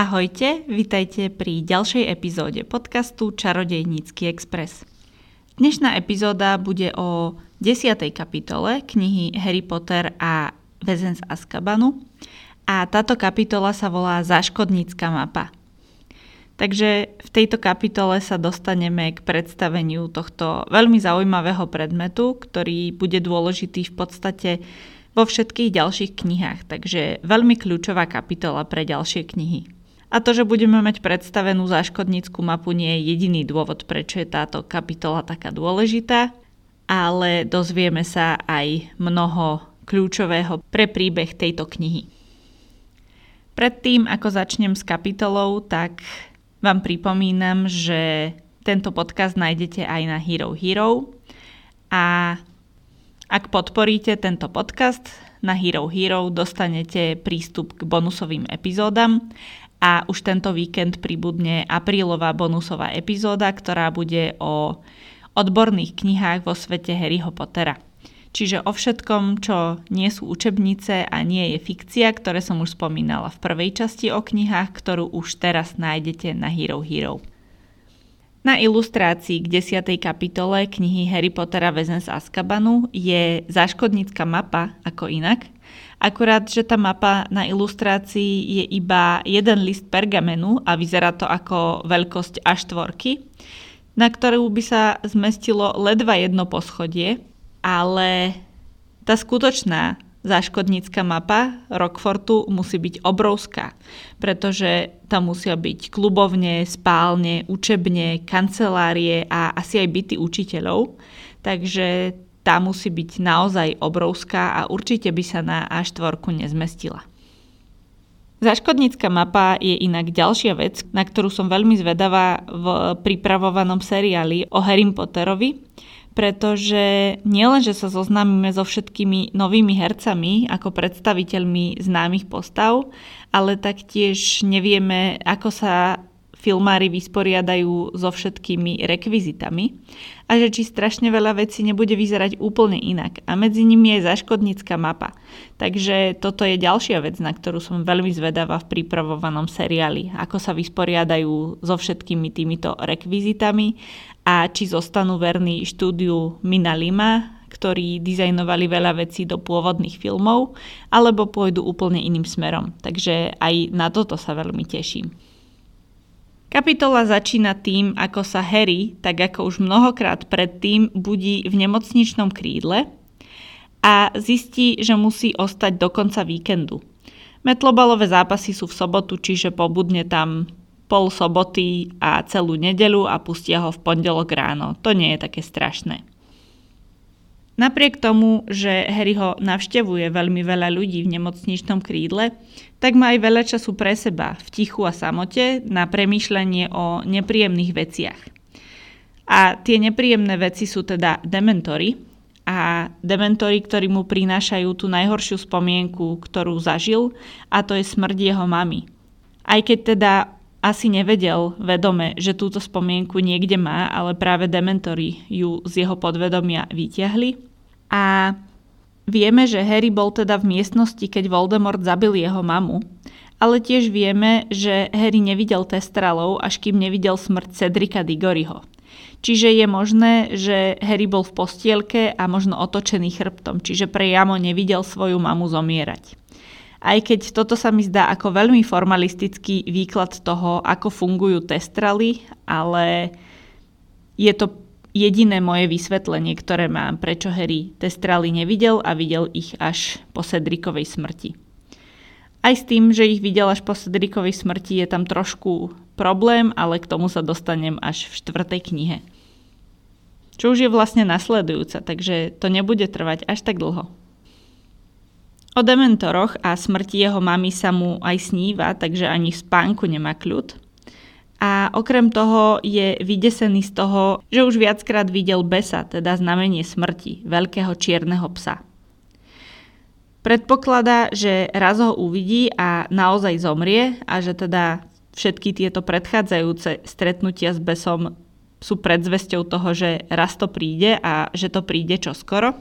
Ahojte, vitajte pri ďalšej epizóde podcastu Čarodejnícky Express. Dnešná epizóda bude o 10. kapitole knihy Harry Potter a Väzen z Azkabanu a táto kapitola sa volá Záškodnícka mapa. Takže v tejto kapitole sa dostaneme k predstaveniu tohto veľmi zaujímavého predmetu, ktorý bude dôležitý v podstate vo všetkých ďalších knihách, takže veľmi kľúčová kapitola pre ďalšie knihy. A to, že budeme mať predstavenú záškodníckú mapu, nie je jediný dôvod, prečo je táto kapitola taká dôležitá, ale dozvieme sa aj mnoho kľúčového pre príbeh tejto knihy. Predtým, ako začnem s kapitolou, tak vám pripomínam, že tento podcast nájdete aj na Hero Hero a ak podporíte tento podcast na Hero Hero, dostanete prístup k bonusovým epizódam a už tento víkend pribudne aprílová bonusová epizóda, ktorá bude o odborných knihách vo svete Harryho Pottera. Čiže o všetkom, čo nie sú učebnice a nie je fikcia, ktoré som už spomínala v prvej časti o knihách, ktorú už teraz nájdete na Hero Hero. Na ilustrácii k 10. kapitole knihy Harry Pottera Väzen z Azkabanu je záškodnícka mapa, ako inak, Akurát, že tá mapa na ilustrácii je iba jeden list pergamenu a vyzerá to ako veľkosť A4, na ktorú by sa zmestilo ledva jedno poschodie, ale tá skutočná záškodnícka mapa Rockfortu musí byť obrovská, pretože tam musia byť klubovne, spálne, učebne, kancelárie a asi aj byty učiteľov. Takže tá musí byť naozaj obrovská a určite by sa na A4 nezmestila. Zaškodnícka mapa je inak ďalšia vec, na ktorú som veľmi zvedavá v pripravovanom seriáli o Harry Potterovi, pretože nielen, sa zoznámime so všetkými novými hercami ako predstaviteľmi známych postav, ale taktiež nevieme, ako sa filmári vysporiadajú so všetkými rekvizitami a že či strašne veľa vecí nebude vyzerať úplne inak. A medzi nimi je zaškodnícka mapa. Takže toto je ďalšia vec, na ktorú som veľmi zvedavá v pripravovanom seriáli. Ako sa vysporiadajú so všetkými týmito rekvizitami a či zostanú verní štúdiu Mina Lima, ktorí dizajnovali veľa vecí do pôvodných filmov, alebo pôjdu úplne iným smerom. Takže aj na toto sa veľmi teším. Kapitola začína tým, ako sa Harry, tak ako už mnohokrát predtým, budí v nemocničnom krídle a zistí, že musí ostať do konca víkendu. Metlobalové zápasy sú v sobotu, čiže pobudne tam pol soboty a celú nedelu a pustia ho v pondelok ráno. To nie je také strašné. Napriek tomu, že Harry ho navštevuje veľmi veľa ľudí v nemocničnom krídle, tak má aj veľa času pre seba, v tichu a samote, na premýšľanie o nepríjemných veciach. A tie nepríjemné veci sú teda dementory a dementory, ktorí mu prinášajú tú najhoršiu spomienku, ktorú zažil, a to je smrť jeho mamy. Aj keď teda asi nevedel vedome, že túto spomienku niekde má, ale práve dementory ju z jeho podvedomia vyťahli a vieme, že Harry bol teda v miestnosti, keď Voldemort zabil jeho mamu. Ale tiež vieme, že Harry nevidel testralov, až kým nevidel smrť Cedrika Diggoryho. Čiže je možné, že Harry bol v postielke a možno otočený chrbtom, čiže prejamo nevidel svoju mamu zomierať. Aj keď toto sa mi zdá ako veľmi formalistický výklad toho, ako fungujú testraly, ale je to jediné moje vysvetlenie, ktoré mám, prečo Harry testrali nevidel a videl ich až po Cedricovej smrti. Aj s tým, že ich videl až po Cedricovej smrti je tam trošku problém, ale k tomu sa dostanem až v štvrtej knihe. Čo už je vlastne nasledujúca, takže to nebude trvať až tak dlho. O dementoroch a smrti jeho mamy sa mu aj sníva, takže ani v spánku nemá kľud – a okrem toho je vydesený z toho, že už viackrát videl besa, teda znamenie smrti, veľkého čierneho psa. Predpokladá, že raz ho uvidí a naozaj zomrie a že teda všetky tieto predchádzajúce stretnutia s besom sú predzvesťou toho, že raz to príde a že to príde čoskoro.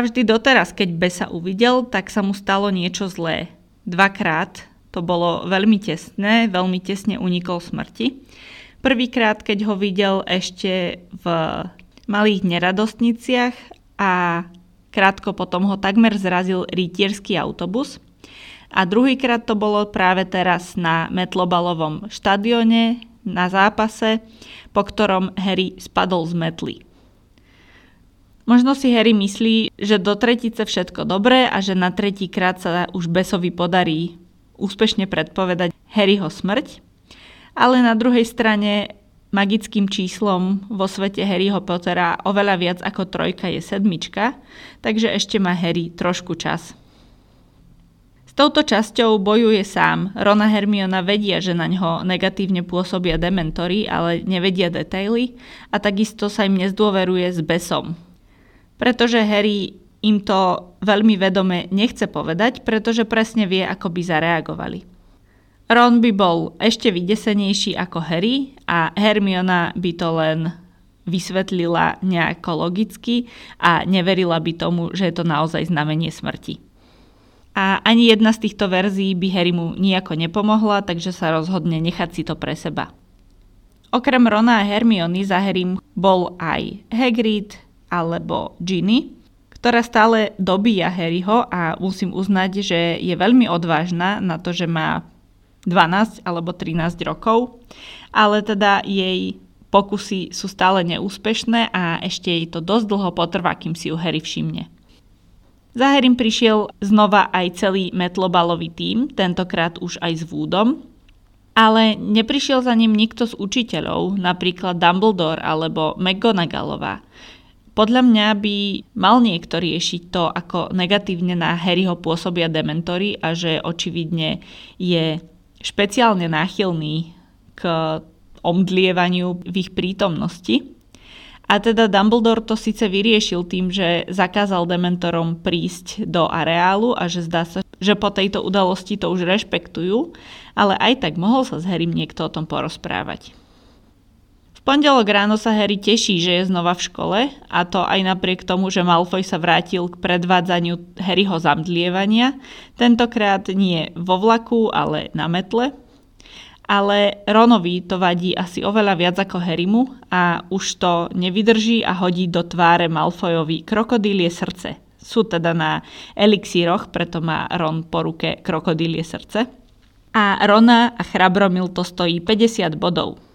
A vždy doteraz, keď besa uvidel, tak sa mu stalo niečo zlé. Dvakrát to bolo veľmi tesné, veľmi tesne unikol smrti. Prvýkrát, keď ho videl ešte v malých neradostniciach a krátko potom ho takmer zrazil rytierský autobus. A druhýkrát to bolo práve teraz na Metlobalovom štadióne na zápase, po ktorom Harry spadol z metly. Možno si Harry myslí, že do tretice všetko dobré a že na tretíkrát sa už Besovi podarí úspešne predpovedať Harryho smrť, ale na druhej strane magickým číslom vo svete Harryho Pottera oveľa viac ako trojka je sedmička, takže ešte má Harry trošku čas. S touto časťou bojuje sám. Ron a Hermiona vedia, že na ňo negatívne pôsobia dementory, ale nevedia detaily a takisto sa im nezdôveruje s besom. Pretože Harry im to veľmi vedome nechce povedať, pretože presne vie, ako by zareagovali. Ron by bol ešte vydesenejší ako Harry a Hermiona by to len vysvetlila nejako logicky a neverila by tomu, že je to naozaj znamenie smrti. A ani jedna z týchto verzií by Harry mu nejako nepomohla, takže sa rozhodne nechať si to pre seba. Okrem Rona a Hermiony za Harrym bol aj Hagrid alebo Ginny, ktorá stále dobíja Harryho a musím uznať, že je veľmi odvážna na to, že má 12 alebo 13 rokov, ale teda jej pokusy sú stále neúspešné a ešte jej to dosť dlho potrvá, kým si ju Harry všimne. Za Harrym prišiel znova aj celý metlobalový tím, tentokrát už aj s Woodom, ale neprišiel za ním nikto z učiteľov, napríklad Dumbledore alebo McGonagallová. Podľa mňa by mal niekto riešiť to, ako negatívne na Harryho pôsobia dementory a že očividne je špeciálne náchylný k omdlievaniu v ich prítomnosti. A teda Dumbledore to síce vyriešil tým, že zakázal dementorom prísť do areálu a že zdá sa, že po tejto udalosti to už rešpektujú, ale aj tak mohol sa s Harrym niekto o tom porozprávať. Pondelok ráno sa Harry teší, že je znova v škole a to aj napriek tomu, že Malfoy sa vrátil k predvádzaniu Harryho zamdlievania, tentokrát nie vo vlaku, ale na metle. Ale Ronovi to vadí asi oveľa viac ako Harrymu a už to nevydrží a hodí do tváre Malfoyovi krokodílie srdce. Sú teda na elixíroch, preto má Ron po ruke krokodílie srdce. A Rona a Chrabromil to stojí 50 bodov.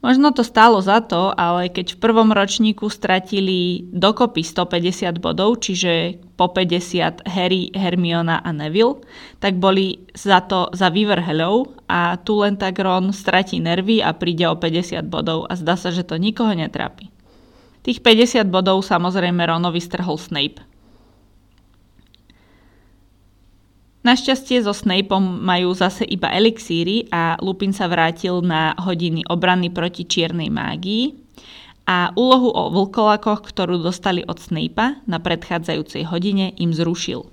Možno to stálo za to, ale keď v prvom ročníku stratili dokopy 150 bodov, čiže po 50 Harry, Hermiona a Neville, tak boli za to za vyvrheľov a tu len tak Ron stratí nervy a príde o 50 bodov a zdá sa, že to nikoho netrápi. Tých 50 bodov samozrejme Ronovi strhol Snape. Našťastie so Snapeom majú zase iba elixíry a Lupin sa vrátil na hodiny obrany proti čiernej mágii a úlohu o vlkolakoch, ktorú dostali od Snape'a na predchádzajúcej hodine, im zrušil.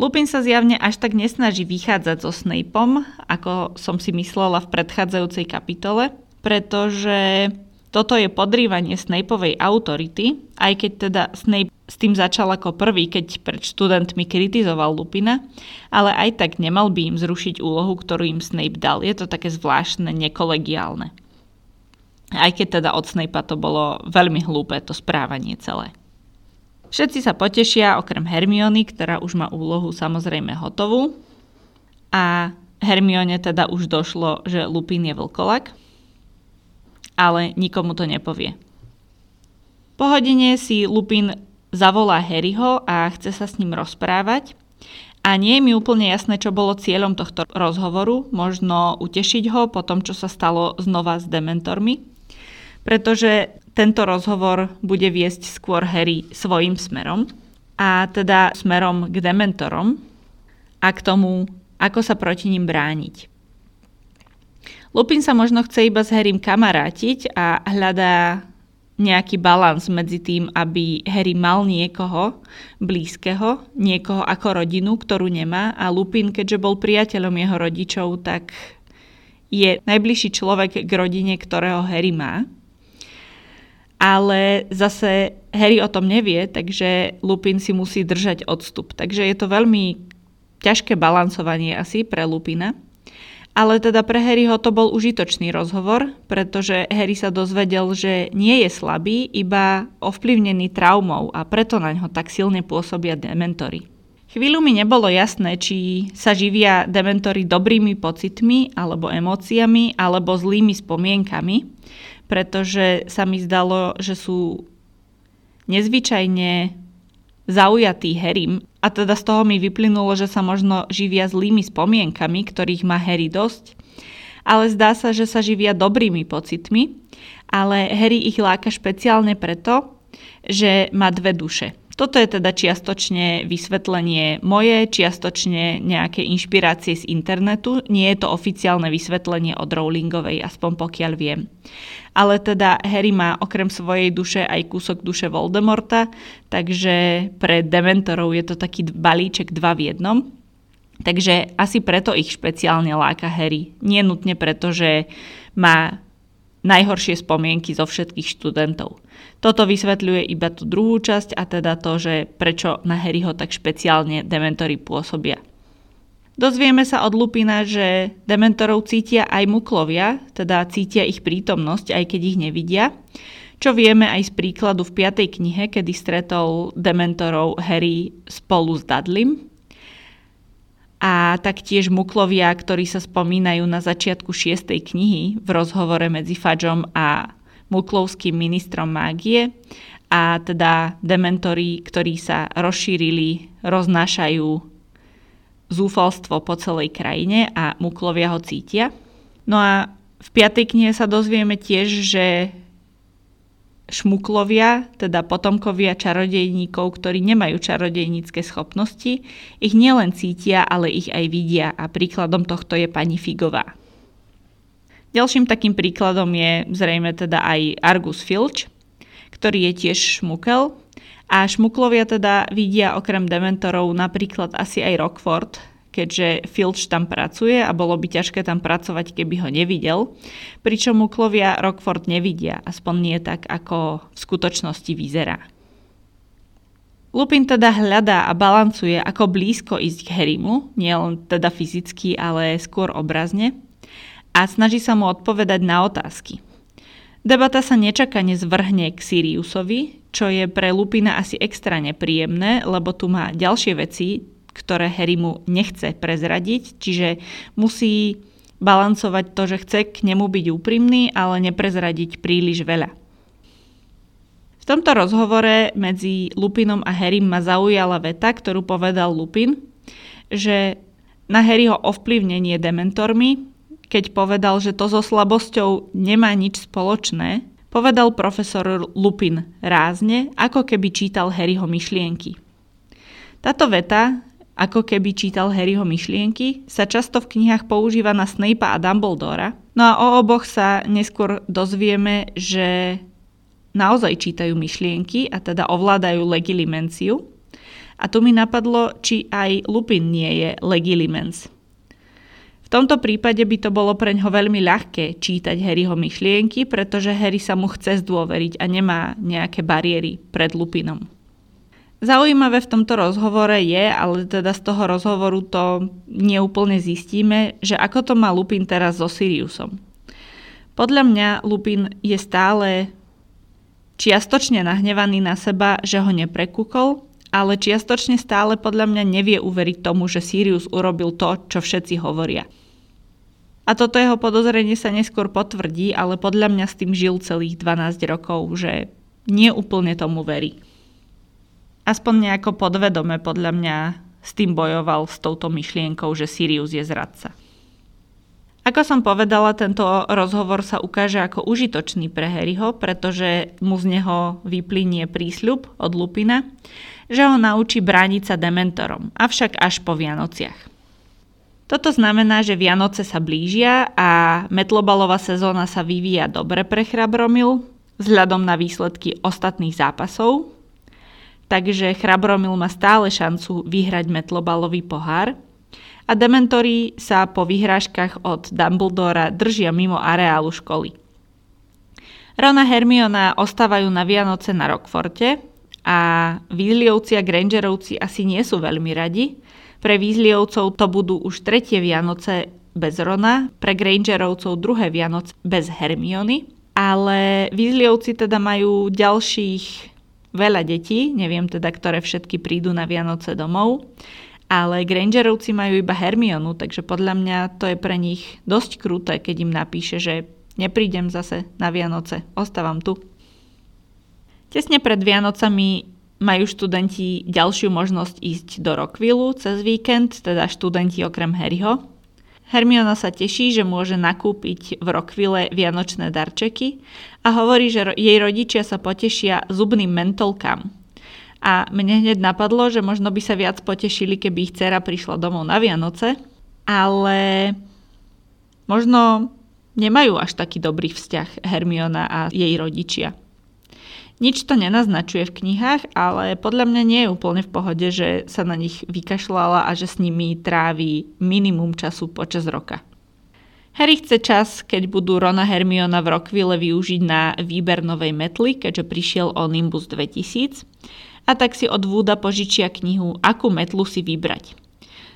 Lupin sa zjavne až tak nesnaží vychádzať so Snapeom, ako som si myslela v predchádzajúcej kapitole, pretože toto je podrývanie Snapeovej autority, aj keď teda Snape s tým začal ako prvý, keď pred študentmi kritizoval Lupina, ale aj tak nemal by im zrušiť úlohu, ktorú im Snape dal. Je to také zvláštne, nekolegiálne. Aj keď teda od Snape'a to bolo veľmi hlúpe, to správanie celé. Všetci sa potešia, okrem Hermiony, ktorá už má úlohu samozrejme hotovú. A Hermione teda už došlo, že Lupin je vlkolak ale nikomu to nepovie. Po hodine si Lupin zavolá Harryho a chce sa s ním rozprávať. A nie je mi úplne jasné, čo bolo cieľom tohto rozhovoru. Možno utešiť ho po tom, čo sa stalo znova s dementormi. Pretože tento rozhovor bude viesť skôr Harry svojim smerom. A teda smerom k dementorom a k tomu, ako sa proti ním brániť. Lupin sa možno chce iba s Harrym kamarátiť a hľadá nejaký balans medzi tým, aby Harry mal niekoho blízkeho, niekoho ako rodinu, ktorú nemá a Lupin, keďže bol priateľom jeho rodičov, tak je najbližší človek k rodine, ktorého Harry má. Ale zase Harry o tom nevie, takže Lupin si musí držať odstup. Takže je to veľmi ťažké balancovanie asi pre Lupina. Ale teda pre Harryho to bol užitočný rozhovor, pretože Harry sa dozvedel, že nie je slabý, iba ovplyvnený traumou a preto na ňo tak silne pôsobia dementory. Chvíľu mi nebolo jasné, či sa živia dementory dobrými pocitmi alebo emóciami alebo zlými spomienkami, pretože sa mi zdalo, že sú nezvyčajne zaujatý Harrym a teda z toho mi vyplynulo, že sa možno živia zlými spomienkami, ktorých má Harry dosť, ale zdá sa, že sa živia dobrými pocitmi, ale Harry ich láka špeciálne preto, že má dve duše. Toto je teda čiastočne vysvetlenie moje, čiastočne nejaké inšpirácie z internetu. Nie je to oficiálne vysvetlenie od Rowlingovej, aspoň pokiaľ viem. Ale teda Harry má okrem svojej duše aj kúsok duše Voldemorta, takže pre Dementorov je to taký balíček dva v jednom. Takže asi preto ich špeciálne láka Harry. Nie nutne preto, že má najhoršie spomienky zo všetkých študentov. Toto vysvetľuje iba tú druhú časť a teda to, že prečo na Harryho tak špeciálne dementory pôsobia. Dozvieme sa od Lupina, že dementorov cítia aj muklovia, teda cítia ich prítomnosť, aj keď ich nevidia, čo vieme aj z príkladu v 5. knihe, kedy stretol dementorov Harry spolu s Dudleym, a taktiež muklovia, ktorí sa spomínajú na začiatku šiestej knihy v rozhovore medzi Fadžom a muklovským ministrom mágie a teda dementori, ktorí sa rozšírili, roznášajú zúfalstvo po celej krajine a muklovia ho cítia. No a v piatej knihe sa dozvieme tiež, že šmuklovia, teda potomkovia čarodejníkov, ktorí nemajú čarodejnícke schopnosti, ich nielen cítia, ale ich aj vidia a príkladom tohto je pani Figová. Ďalším takým príkladom je zrejme teda aj Argus Filch, ktorý je tiež šmukel a šmuklovia teda vidia okrem dementorov napríklad asi aj Rockford, keďže Filch tam pracuje a bolo by ťažké tam pracovať, keby ho nevidel. Pričom Muklovia Rockford nevidia, aspoň nie tak, ako v skutočnosti vyzerá. Lupin teda hľadá a balancuje, ako blízko ísť k Harrymu, nielen teda fyzicky, ale skôr obrazne, a snaží sa mu odpovedať na otázky. Debata sa nečakane zvrhne k Siriusovi, čo je pre Lupina asi extra nepríjemné, lebo tu má ďalšie veci, ktoré Harry mu nechce prezradiť, čiže musí balancovať to, že chce k nemu byť úprimný, ale neprezradiť príliš veľa. V tomto rozhovore medzi Lupinom a Harrym ma zaujala veta, ktorú povedal Lupin, že na Harryho ovplyvnenie dementormi, keď povedal, že to so slabosťou nemá nič spoločné, povedal profesor Lupin rázne, ako keby čítal Harryho myšlienky. Táto veta ako keby čítal Harryho myšlienky, sa často v knihách používa na Snape a Dumbledora. No a o oboch sa neskôr dozvieme, že naozaj čítajú myšlienky a teda ovládajú legilimenciu. A tu mi napadlo, či aj Lupin nie je legilimens. Tomto prípade by to bolo pre ňo veľmi ľahké čítať Harryho myšlienky, pretože Harry sa mu chce zdôveriť a nemá nejaké bariéry pred Lupinom. Zaujímavé v tomto rozhovore je, ale teda z toho rozhovoru to neúplne zistíme, že ako to má Lupin teraz so Siriusom. Podľa mňa Lupin je stále čiastočne nahnevaný na seba, že ho neprekúkol, ale čiastočne stále podľa mňa nevie uveriť tomu, že Sirius urobil to, čo všetci hovoria. A toto jeho podozrenie sa neskôr potvrdí, ale podľa mňa s tým žil celých 12 rokov, že neúplne tomu verí aspoň nejako podvedome podľa mňa s tým bojoval s touto myšlienkou, že Sirius je zradca. Ako som povedala, tento rozhovor sa ukáže ako užitočný pre Harryho, pretože mu z neho vyplynie prísľub od Lupina, že ho naučí brániť sa dementorom, avšak až po Vianociach. Toto znamená, že Vianoce sa blížia a metlobalová sezóna sa vyvíja dobre pre Chrabromil vzhľadom na výsledky ostatných zápasov, takže Chrabromil má stále šancu vyhrať metlobalový pohár a dementori sa po vyhrážkach od Dumbledora držia mimo areálu školy. Ron a Hermiona ostávajú na Vianoce na Rockforte a Weasleyovci a Grangerovci asi nie sú veľmi radi, Pre Weasleyovcov to budú už tretie Vianoce bez Rona, pre Grangerovcov druhé Vianoce bez Hermiony, ale Weasleyovci teda majú ďalších veľa detí, neviem teda, ktoré všetky prídu na Vianoce domov, ale Grangerovci majú iba Hermionu, takže podľa mňa to je pre nich dosť kruté, keď im napíše, že neprídem zase na Vianoce, ostávam tu. Tesne pred Vianocami majú študenti ďalšiu možnosť ísť do Rockvillu cez víkend, teda študenti okrem Harryho. Hermiona sa teší, že môže nakúpiť v Rockville vianočné darčeky a hovorí, že jej rodičia sa potešia zubným mentolkám. A mne hneď napadlo, že možno by sa viac potešili, keby ich dcera prišla domov na Vianoce, ale možno nemajú až taký dobrý vzťah Hermiona a jej rodičia. Nič to nenaznačuje v knihách, ale podľa mňa nie je úplne v pohode, že sa na nich vykašľala a že s nimi trávi minimum času počas roka. Harry chce čas, keď budú Rona Hermiona v Rockville využiť na výber novej metly, keďže prišiel o Nimbus 2000 a tak si od Wooda požičia knihu Akú metlu si vybrať.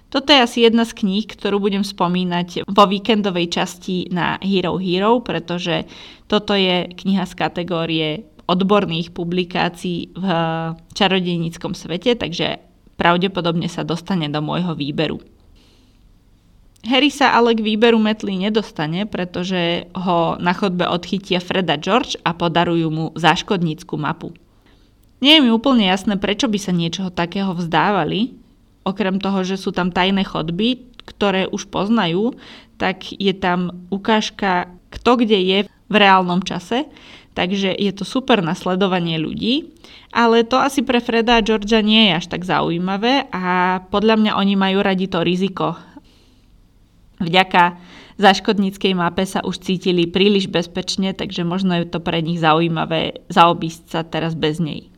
Toto je asi jedna z kníh, ktorú budem spomínať vo víkendovej časti na Hero Hero, pretože toto je kniha z kategórie odborných publikácií v čarodejníckom svete, takže pravdepodobne sa dostane do môjho výberu. Harry sa ale k výberu metly nedostane, pretože ho na chodbe odchytia Freda George a podarujú mu záškodnícku mapu. Nie je mi úplne jasné, prečo by sa niečoho takého vzdávali, okrem toho, že sú tam tajné chodby, ktoré už poznajú, tak je tam ukážka, kto kde je v reálnom čase, takže je to super na sledovanie ľudí, ale to asi pre Freda a Georgia nie je až tak zaujímavé a podľa mňa oni majú radi to riziko. Vďaka záškodníckej mape sa už cítili príliš bezpečne, takže možno je to pre nich zaujímavé zaobísť sa teraz bez nej.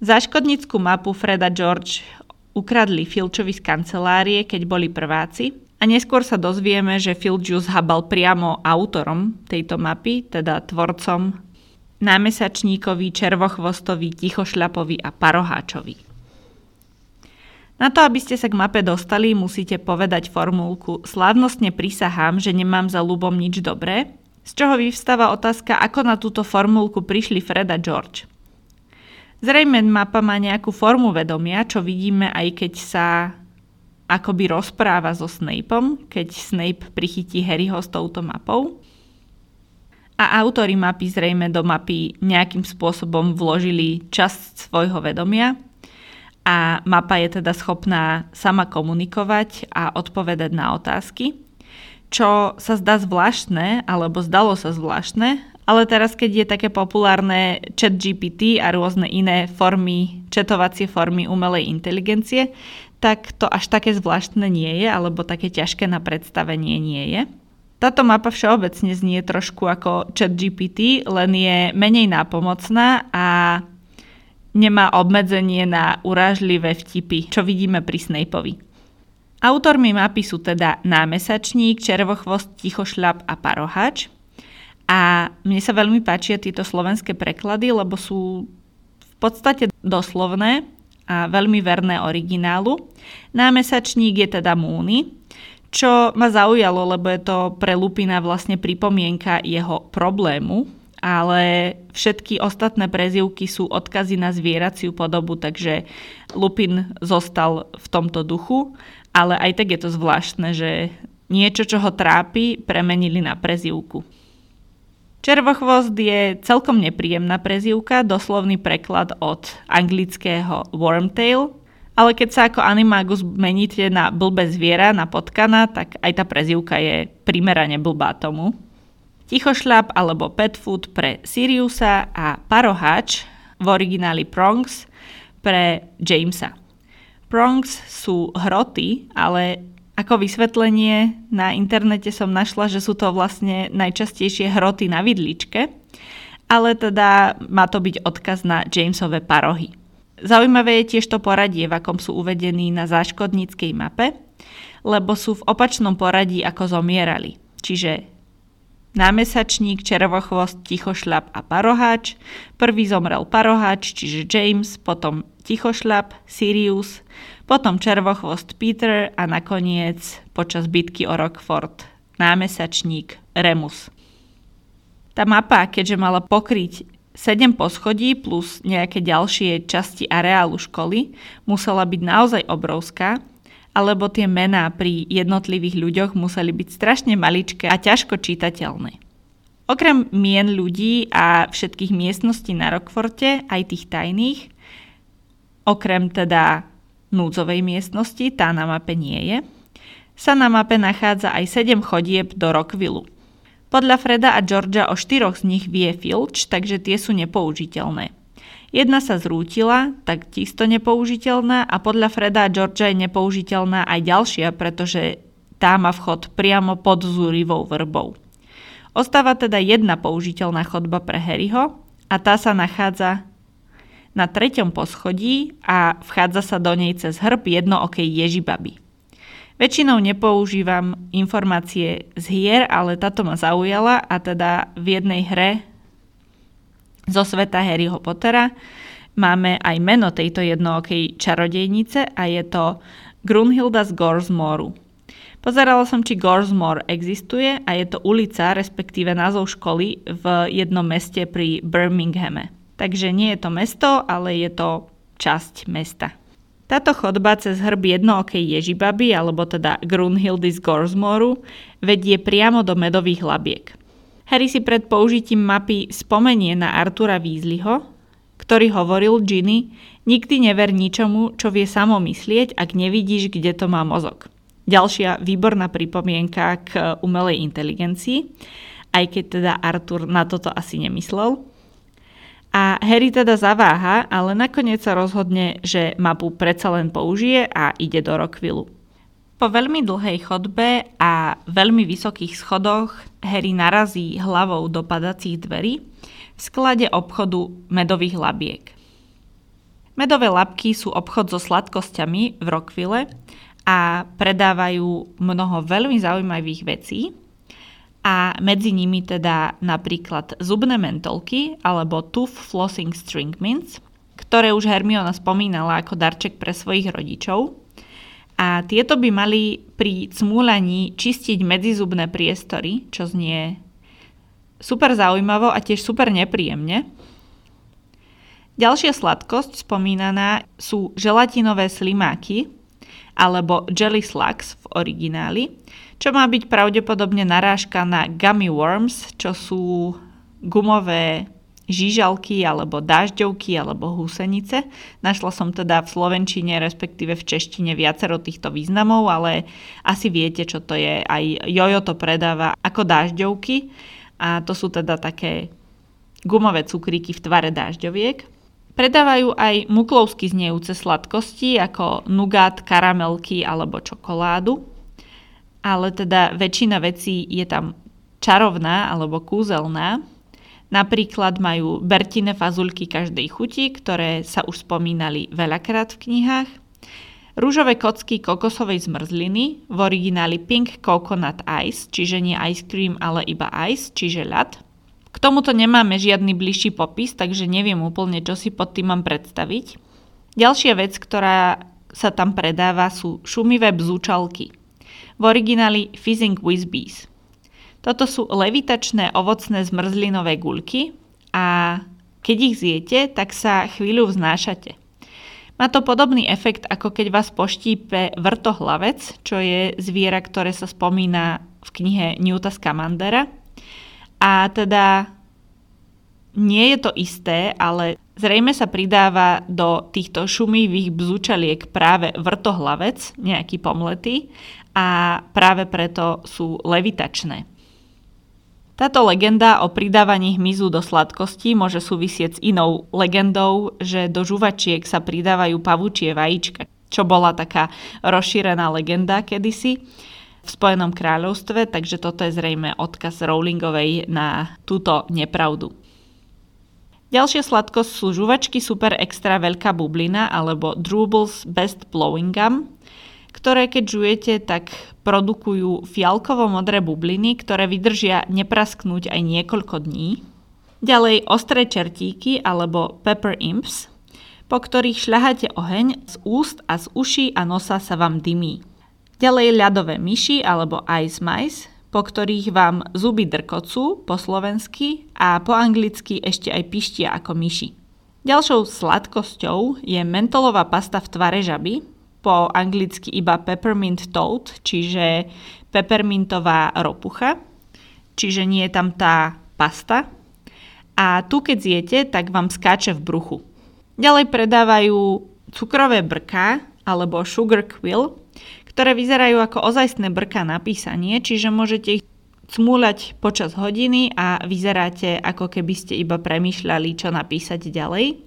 Záškodnícku mapu Freda George ukradli Filčovi z kancelárie, keď boli prváci a neskôr sa dozvieme, že Philgius habal priamo autorom tejto mapy, teda tvorcom námesačníkovi, červochvostovi, tichošľapovi a paroháčovi. Na to, aby ste sa k mape dostali, musíte povedať formulku Slávnostne prisahám, že nemám za ľubom nič dobré, z čoho vyvstáva otázka, ako na túto formulku prišli Fred George. Zrejme mapa má nejakú formu vedomia, čo vidíme aj keď sa akoby rozpráva so Snapeom, keď Snape prichytí Harryho s touto mapou. A autory mapy zrejme do mapy nejakým spôsobom vložili časť svojho vedomia a mapa je teda schopná sama komunikovať a odpovedať na otázky, čo sa zdá zvláštne, alebo zdalo sa zvláštne, ale teraz, keď je také populárne chat GPT a rôzne iné formy, četovacie formy umelej inteligencie, tak to až také zvláštne nie je, alebo také ťažké na predstavenie nie je. Táto mapa všeobecne znie trošku ako chat GPT, len je menej nápomocná a nemá obmedzenie na urážlivé vtipy, čo vidíme pri Snapeovi. Autormi mapy sú teda námesačník, červochvost, tichošľap a parohač. A mne sa veľmi páčia tieto slovenské preklady, lebo sú v podstate doslovné a veľmi verné originálu. Námesačník je teda Múny, čo ma zaujalo, lebo je to pre Lupina vlastne pripomienka jeho problému, ale všetky ostatné prezivky sú odkazy na zvieraciu podobu, takže Lupin zostal v tomto duchu, ale aj tak je to zvláštne, že niečo, čo ho trápi, premenili na prezivku. Červochvost je celkom nepríjemná prezývka, doslovný preklad od anglického wormtail, ale keď sa ako animagus meníte na blbé zviera, na potkana, tak aj tá prezývka je primerane blbá tomu. Tichošľap alebo petfoot pre Siriusa a parohač v origináli prongs pre Jamesa. Prongs sú hroty, ale ako vysvetlenie na internete som našla, že sú to vlastne najčastejšie hroty na vidličke, ale teda má to byť odkaz na Jamesove parohy. Zaujímavé je tiež to poradie, v akom sú uvedení na záškodníckej mape, lebo sú v opačnom poradí, ako zomierali. Čiže námesačník, červochvost, tichošľap a paroháč. Prvý zomrel paroháč, čiže James, potom Tichošľap, Sirius, potom Červochvost Peter a nakoniec počas bitky o Rockford námesačník Remus. Tá mapa, keďže mala pokryť 7 poschodí plus nejaké ďalšie časti areálu školy, musela byť naozaj obrovská, alebo tie mená pri jednotlivých ľuďoch museli byť strašne maličké a ťažko čitateľné. Okrem mien ľudí a všetkých miestností na Rockforte, aj tých tajných, okrem teda núdzovej miestnosti, tá na mape nie je, sa na mape nachádza aj 7 chodieb do Rockvillu. Podľa Freda a Georgia o štyroch z nich vie Filch, takže tie sú nepoužiteľné. Jedna sa zrútila, tak tisto nepoužiteľná a podľa Freda a Georgia je nepoužiteľná aj ďalšia, pretože tá má vchod priamo pod zúrivou vrbou. Ostáva teda jedna použiteľná chodba pre Harryho a tá sa nachádza na treťom poschodí a vchádza sa do nej cez hrb jednookej ježibaby. Väčšinou nepoužívam informácie z hier, ale táto ma zaujala a teda v jednej hre zo sveta Harryho Pottera máme aj meno tejto jednookej čarodejnice a je to Grunhilda z Gorsmoru. Pozerala som, či Gorsmore existuje a je to ulica, respektíve názov školy v jednom meste pri Birminghame. Takže nie je to mesto, ale je to časť mesta. Táto chodba cez hrb jednookej ježibaby, alebo teda Grunhildy z Gorsmoru, vedie priamo do medových labiek. Harry si pred použitím mapy spomenie na Artura Weasleyho, ktorý hovoril Ginny, nikdy never ničomu, čo vie samo myslieť, ak nevidíš, kde to má mozog. Ďalšia výborná pripomienka k umelej inteligencii, aj keď teda Artur na toto asi nemyslel. A Harry teda zaváha, ale nakoniec sa rozhodne, že mapu predsa len použije a ide do Rockvillu. Po veľmi dlhej chodbe a veľmi vysokých schodoch Harry narazí hlavou do padacích dverí v sklade obchodu medových labiek. Medové labky sú obchod so sladkosťami v Rockville a predávajú mnoho veľmi zaujímavých vecí a medzi nimi teda napríklad zubné mentolky alebo Tooth Flossing String Mints, ktoré už Hermiona spomínala ako darček pre svojich rodičov. A tieto by mali pri cmúľaní čistiť medzizubné priestory, čo znie super zaujímavo a tiež super nepríjemne. Ďalšia sladkosť spomínaná sú želatinové slimáky, alebo Jelly Slugs v origináli, čo má byť pravdepodobne narážka na gummy worms, čo sú gumové žížalky alebo dážďovky alebo húsenice. Našla som teda v slovenčine, respektíve v češtine viacero týchto významov, ale asi viete, čo to je. Aj Jojo to predáva ako dážďovky a to sú teda také gumové cukríky v tvare dážďoviek. Predávajú aj muklovsky znejúce sladkosti ako nugát, karamelky alebo čokoládu. Ale teda väčšina vecí je tam čarovná alebo kúzelná. Napríklad majú bertine fazulky každej chuti, ktoré sa už spomínali veľakrát v knihách. Rúžové kocky kokosovej zmrzliny, v origináli Pink Coconut Ice, čiže nie ice cream, ale iba ice, čiže ľad. K tomuto nemáme žiadny bližší popis, takže neviem úplne, čo si pod tým mám predstaviť. Ďalšia vec, ktorá sa tam predáva, sú šumivé bzúčalky. V origináli Fizzing Whizbees. Toto sú levitačné ovocné zmrzlinové guľky a keď ich zjete, tak sa chvíľu vznášate. Má to podobný efekt, ako keď vás poštípe vrtohlavec, čo je zviera, ktoré sa spomína v knihe Newta Scamandera a teda nie je to isté, ale zrejme sa pridáva do týchto šumivých bzučaliek práve vrtohlavec, nejaký pomletý, a práve preto sú levitačné. Táto legenda o pridávaní hmyzu do sladkosti môže súvisieť s inou legendou, že do žuvačiek sa pridávajú pavučie vajíčka, čo bola taká rozšírená legenda kedysi v Spojenom kráľovstve, takže toto je zrejme odkaz Rowlingovej na túto nepravdu. Ďalšia sladkosť sú žuvačky super extra veľká bublina alebo Droobles Best Blowing Gum, ktoré keď žujete, tak produkujú fialkovo-modré bubliny, ktoré vydržia neprasknúť aj niekoľko dní. Ďalej ostré čertíky alebo Pepper Imps, po ktorých šľaháte oheň z úst a z uší a nosa sa vám dymí. Ďalej ľadové myši alebo ice mice, po ktorých vám zuby drkocú po slovensky a po anglicky ešte aj pištia ako myši. Ďalšou sladkosťou je mentolová pasta v tvare žaby, po anglicky iba peppermint toad, čiže peppermintová ropucha, čiže nie je tam tá pasta. A tu keď zjete, tak vám skáče v bruchu. Ďalej predávajú cukrové brká alebo sugar quill, ktoré vyzerajú ako ozajstné brka na písanie, čiže môžete ich cmúľať počas hodiny a vyzeráte ako keby ste iba premýšľali, čo napísať ďalej.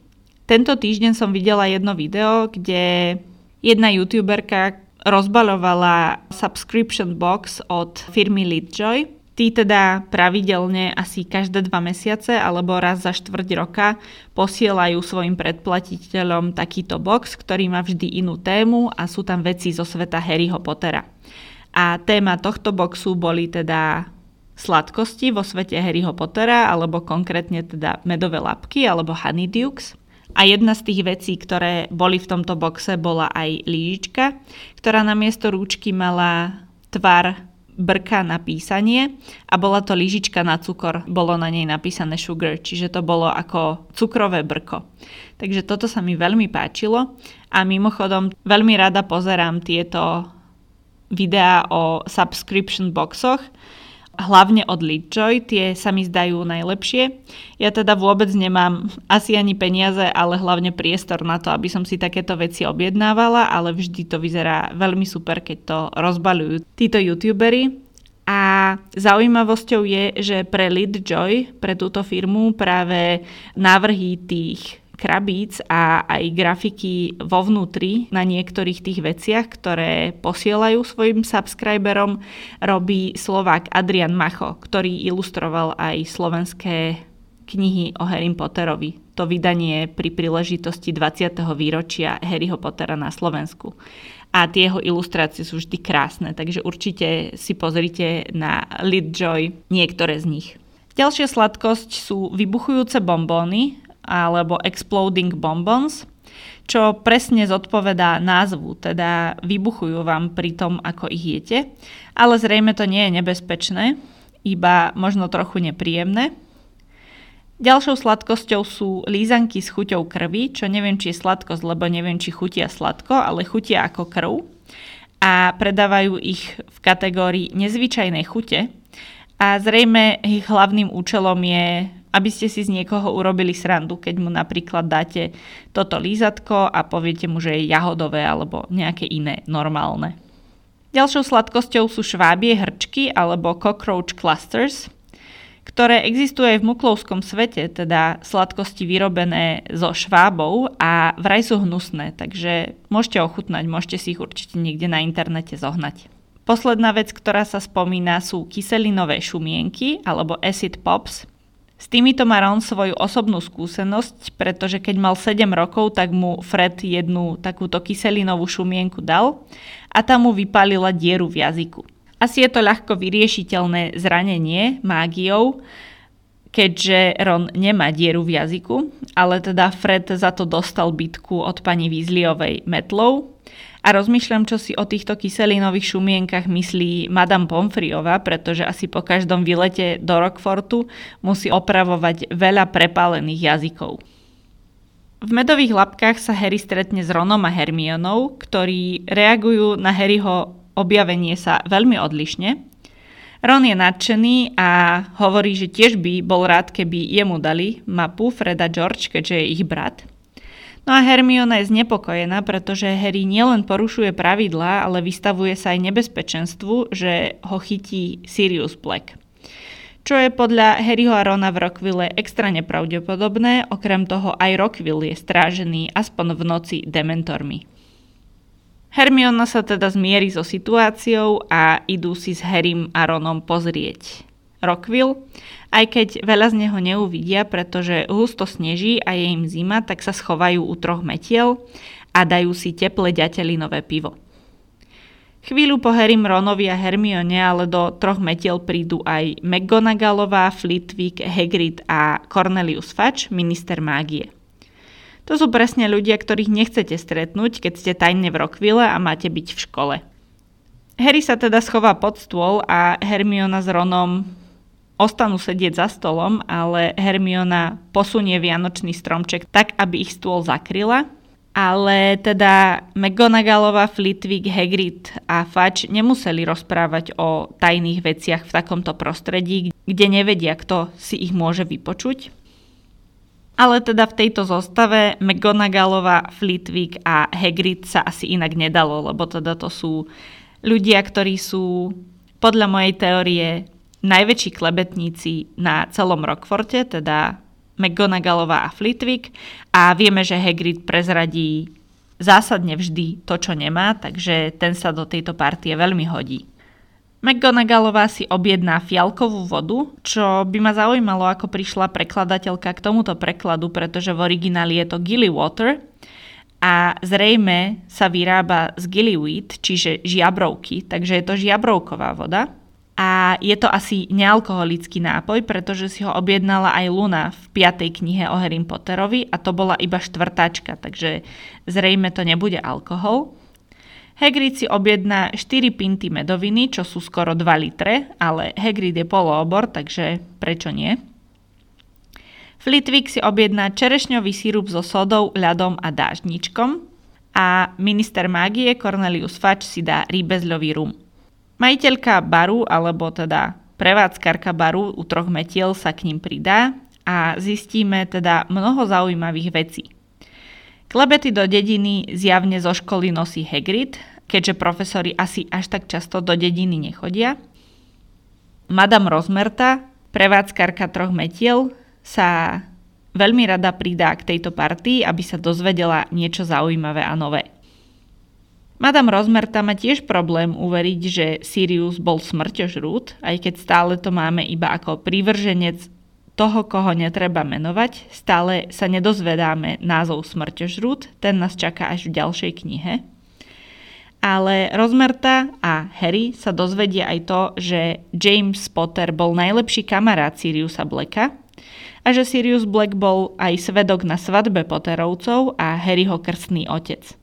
Tento týždeň som videla jedno video, kde jedna youtuberka rozbalovala subscription box od firmy Leadjoy Tí teda pravidelne asi každé dva mesiace alebo raz za štvrť roka posielajú svojim predplatiteľom takýto box, ktorý má vždy inú tému a sú tam veci zo sveta Harryho Pottera. A téma tohto boxu boli teda sladkosti vo svete Harryho Pottera, alebo konkrétne teda medové lapky alebo honeydukes. A jedna z tých vecí, ktoré boli v tomto boxe, bola aj lížička, ktorá na miesto rúčky mala tvar brka na písanie a bola to lyžička na cukor. Bolo na nej napísané sugar, čiže to bolo ako cukrové brko. Takže toto sa mi veľmi páčilo a mimochodom veľmi rada pozerám tieto videá o subscription boxoch, hlavne od Leadjoy, tie sa mi zdajú najlepšie. Ja teda vôbec nemám asi ani peniaze, ale hlavne priestor na to, aby som si takéto veci objednávala, ale vždy to vyzerá veľmi super, keď to rozbalujú títo youtubery. A zaujímavosťou je, že pre Leadjoy, pre túto firmu práve návrhy tých krabíc a aj grafiky vo vnútri na niektorých tých veciach, ktoré posielajú svojim subscriberom, robí Slovák Adrian Macho, ktorý ilustroval aj slovenské knihy o Harry Potterovi. To vydanie pri príležitosti 20. výročia Harryho Pottera na Slovensku. A tie jeho ilustrácie sú vždy krásne, takže určite si pozrite na Lidjoy niektoré z nich. Ďalšia sladkosť sú vybuchujúce bombóny, alebo exploding bonbons, čo presne zodpovedá názvu, teda vybuchujú vám pri tom, ako ich jete, ale zrejme to nie je nebezpečné, iba možno trochu nepríjemné. Ďalšou sladkosťou sú lízanky s chuťou krvi, čo neviem, či je sladkosť, lebo neviem, či chutia sladko, ale chutia ako krv. A predávajú ich v kategórii nezvyčajnej chute. A zrejme ich hlavným účelom je aby ste si z niekoho urobili srandu, keď mu napríklad dáte toto lízatko a poviete mu, že je jahodové alebo nejaké iné normálne. Ďalšou sladkosťou sú švábie hrčky alebo cockroach clusters, ktoré existujú aj v muklovskom svete, teda sladkosti vyrobené zo švábov a vraj sú hnusné, takže môžete ochutnať, môžete si ich určite niekde na internete zohnať. Posledná vec, ktorá sa spomína, sú kyselinové šumienky alebo acid pops, s týmito má Ron svoju osobnú skúsenosť, pretože keď mal 7 rokov, tak mu Fred jednu takúto kyselinovú šumienku dal a tam mu vypálila dieru v jazyku. Asi je to ľahko vyriešiteľné zranenie mágiou, keďže Ron nemá dieru v jazyku, ale teda Fred za to dostal bitku od pani Weasleyovej metlou a rozmýšľam, čo si o týchto kyselinových šumienkach myslí Madame Pomfriová, pretože asi po každom výlete do Rockfortu musí opravovať veľa prepálených jazykov. V medových labkách sa Harry stretne s Ronom a Hermionou, ktorí reagujú na Harryho objavenie sa veľmi odlišne. Ron je nadšený a hovorí, že tiež by bol rád, keby jemu dali mapu Freda George, keďže je ich brat – No a Hermiona je znepokojená, pretože Harry nielen porušuje pravidlá, ale vystavuje sa aj nebezpečenstvu, že ho chytí Sirius Black. Čo je podľa Harryho a Rona v Rockville extra nepravdepodobné, okrem toho aj Rockville je strážený aspoň v noci dementormi. Hermiona sa teda zmierí so situáciou a idú si s Harrym a Ronom pozrieť Rockville aj keď veľa z neho neuvidia, pretože husto sneží a je im zima, tak sa schovajú u troch metiel a dajú si teple ďatelinové pivo. Chvíľu po Harrym, Ronovi a Hermione ale do troch metiel prídu aj McGonagallová, Flitwick, Hagrid a Cornelius Fudge, minister mágie. To sú presne ľudia, ktorých nechcete stretnúť, keď ste tajne v Rockville a máte byť v škole. Harry sa teda schová pod stôl a Hermiona s Ronom ostanú sedieť za stolom, ale Hermiona posunie vianočný stromček tak, aby ich stôl zakryla. Ale teda McGonagallová, Flitwick, Hagrid a Fudge nemuseli rozprávať o tajných veciach v takomto prostredí, kde nevedia, kto si ich môže vypočuť ale teda v tejto zostave McGonagallová, Flitwick a Hagrid sa asi inak nedalo, lebo teda to sú ľudia, ktorí sú podľa mojej teórie najväčší klebetníci na celom Rockforte, teda McGonagallová a Flitwick a vieme, že Hagrid prezradí zásadne vždy to, čo nemá, takže ten sa do tejto partie veľmi hodí. McGonagallová si objedná fialkovú vodu, čo by ma zaujímalo, ako prišla prekladateľka k tomuto prekladu, pretože v origináli je to Gilly Water a zrejme sa vyrába z gillyweed, čiže žiabrovky, takže je to žiabrovková voda. A je to asi nealkoholický nápoj, pretože si ho objednala aj Luna v piatej knihe o Harry Potterovi a to bola iba štvrtačka, takže zrejme to nebude alkohol. Hagrid si objedná 4 pinty medoviny, čo sú skoro 2 litre, ale Hagrid je poloobor, takže prečo nie? Flitwick si objedná čerešňový sírup so sodou, ľadom a dážničkom a minister mágie Cornelius Fudge si dá rýbezľový rum. Majiteľka baru, alebo teda prevádzkarka baru u troch metiel sa k ním pridá a zistíme teda mnoho zaujímavých vecí. Klebety do dediny zjavne zo školy nosí Hagrid, keďže profesori asi až tak často do dediny nechodia. Madame Rozmerta, prevádzkarka troch metiel, sa veľmi rada pridá k tejto partii, aby sa dozvedela niečo zaujímavé a nové. Madame Rozmerta má tiež problém uveriť, že Sirius bol smrťožrút, aj keď stále to máme iba ako prívrženec toho, koho netreba menovať, stále sa nedozvedáme názov Smrťožrút, ten nás čaká až v ďalšej knihe. Ale Rozmerta a Harry sa dozvedia aj to, že James Potter bol najlepší kamarát Siriusa Blacka a že Sirius Black bol aj svedok na svadbe Potterovcov a Harryho krstný otec.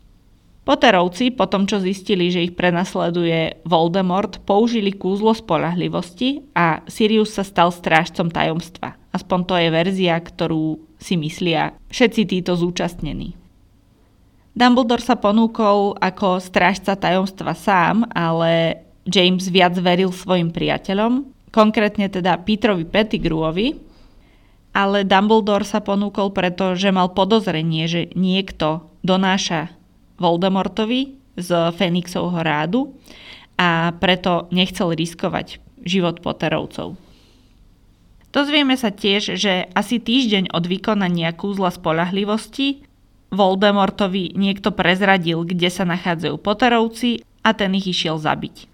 Potterovci, po tom čo zistili, že ich prenasleduje Voldemort, použili kúzlo spolahlivosti a Sirius sa stal strážcom tajomstva. Aspoň to je verzia, ktorú si myslia všetci títo zúčastnení. Dumbledore sa ponúkol ako strážca tajomstva sám, ale James viac veril svojim priateľom, konkrétne teda Petrovi Pettigrewovi, ale Dumbledore sa ponúkol preto, že mal podozrenie, že niekto donáša Voldemortovi z Fénixovho rádu a preto nechcel riskovať život Potterovcov. Dozvieme sa tiež, že asi týždeň od vykonania kúzla spolahlivosti Voldemortovi niekto prezradil, kde sa nachádzajú Potterovci a ten ich išiel zabiť.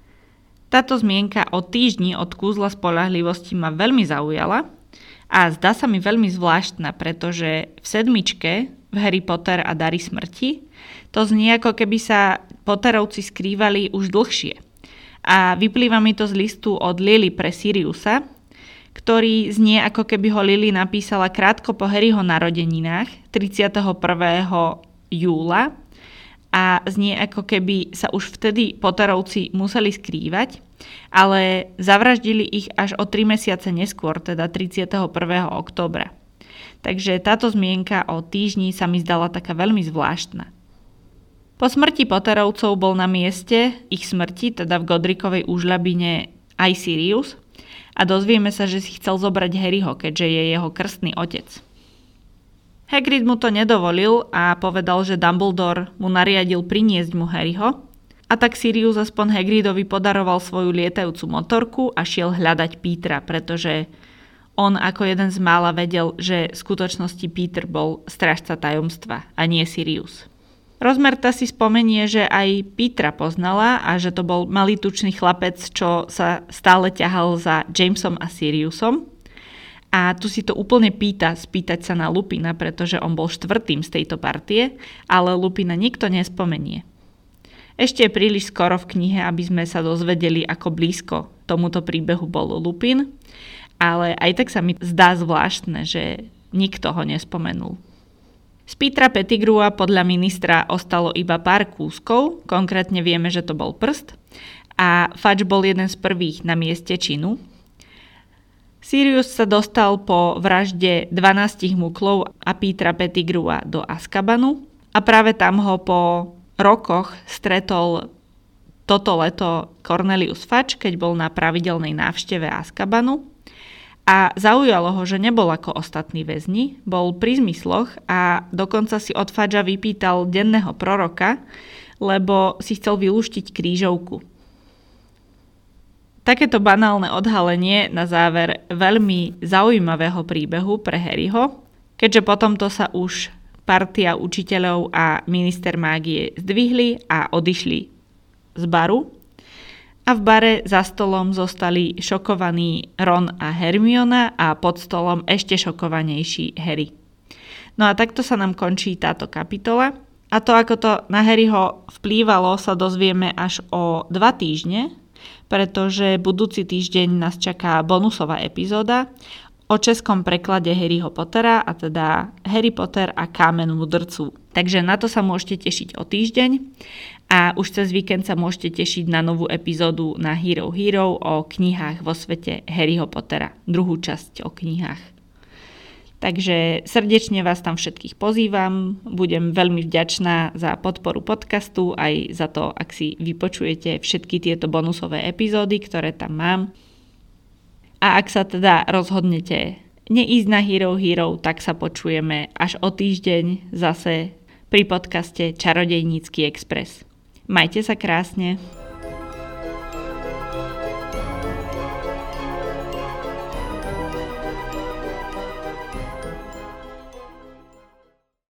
Táto zmienka o týždni od kúzla spolahlivosti ma veľmi zaujala a zdá sa mi veľmi zvláštna, pretože v sedmičke v Harry Potter a Dary smrti to znie ako keby sa Potterovci skrývali už dlhšie. A vyplýva mi to z listu od Lily pre Siriusa, ktorý znie ako keby ho Lily napísala krátko po Harryho narodeninách 31. júla a znie ako keby sa už vtedy Potterovci museli skrývať, ale zavraždili ich až o 3 mesiace neskôr, teda 31. októbra. Takže táto zmienka o týždni sa mi zdala taká veľmi zvláštna. Po smrti Potterovcov bol na mieste ich smrti, teda v Godrikovej úžľabine, aj Sirius a dozvieme sa, že si chcel zobrať Harryho, keďže je jeho krstný otec. Hagrid mu to nedovolil a povedal, že Dumbledore mu nariadil priniesť mu Harryho a tak Sirius aspoň Hagridovi podaroval svoju lietajúcu motorku a šiel hľadať Petra, pretože on ako jeden z mála vedel, že v skutočnosti Peter bol strážca tajomstva a nie Sirius. Rozmerta si spomenie, že aj Petra poznala a že to bol malý tučný chlapec, čo sa stále ťahal za Jamesom a Siriusom. A tu si to úplne pýta spýtať sa na Lupina, pretože on bol štvrtým z tejto partie, ale Lupina nikto nespomenie. Ešte je príliš skoro v knihe, aby sme sa dozvedeli, ako blízko tomuto príbehu bol Lupin, ale aj tak sa mi zdá zvláštne, že nikto ho nespomenul. Z Petra Pettigrua podľa ministra ostalo iba pár kúskov, konkrétne vieme, že to bol prst, a Fudge bol jeden z prvých na mieste činu. Sirius sa dostal po vražde 12 muklov a Petra Pettigrua do Azkabanu a práve tam ho po rokoch stretol toto leto Cornelius Fudge, keď bol na pravidelnej návšteve Azkabanu. A zaujalo ho, že nebol ako ostatní väzni, bol pri zmysloch a dokonca si od Fadža vypýtal denného proroka, lebo si chcel vylúštiť krížovku. Takéto banálne odhalenie na záver veľmi zaujímavého príbehu pre Harryho, keďže potom to sa už partia učiteľov a minister mágie zdvihli a odišli z baru a v bare za stolom zostali šokovaní Ron a Hermiona a pod stolom ešte šokovanejší Harry. No a takto sa nám končí táto kapitola. A to, ako to na Harryho vplývalo, sa dozvieme až o dva týždne, pretože budúci týždeň nás čaká bonusová epizóda o českom preklade Harryho Pottera, a teda Harry Potter a Kámen mudrcu. Takže na to sa môžete tešiť o týždeň a už cez víkend sa môžete tešiť na novú epizódu na Hero Hero o knihách vo svete Harryho Pottera, druhú časť o knihách. Takže srdečne vás tam všetkých pozývam, budem veľmi vďačná za podporu podcastu, aj za to, ak si vypočujete všetky tieto bonusové epizódy, ktoré tam mám. A ak sa teda rozhodnete neísť na Hero Hero, tak sa počujeme až o týždeň zase pri podcaste Čarodejnícky Express. Majte sa krásne.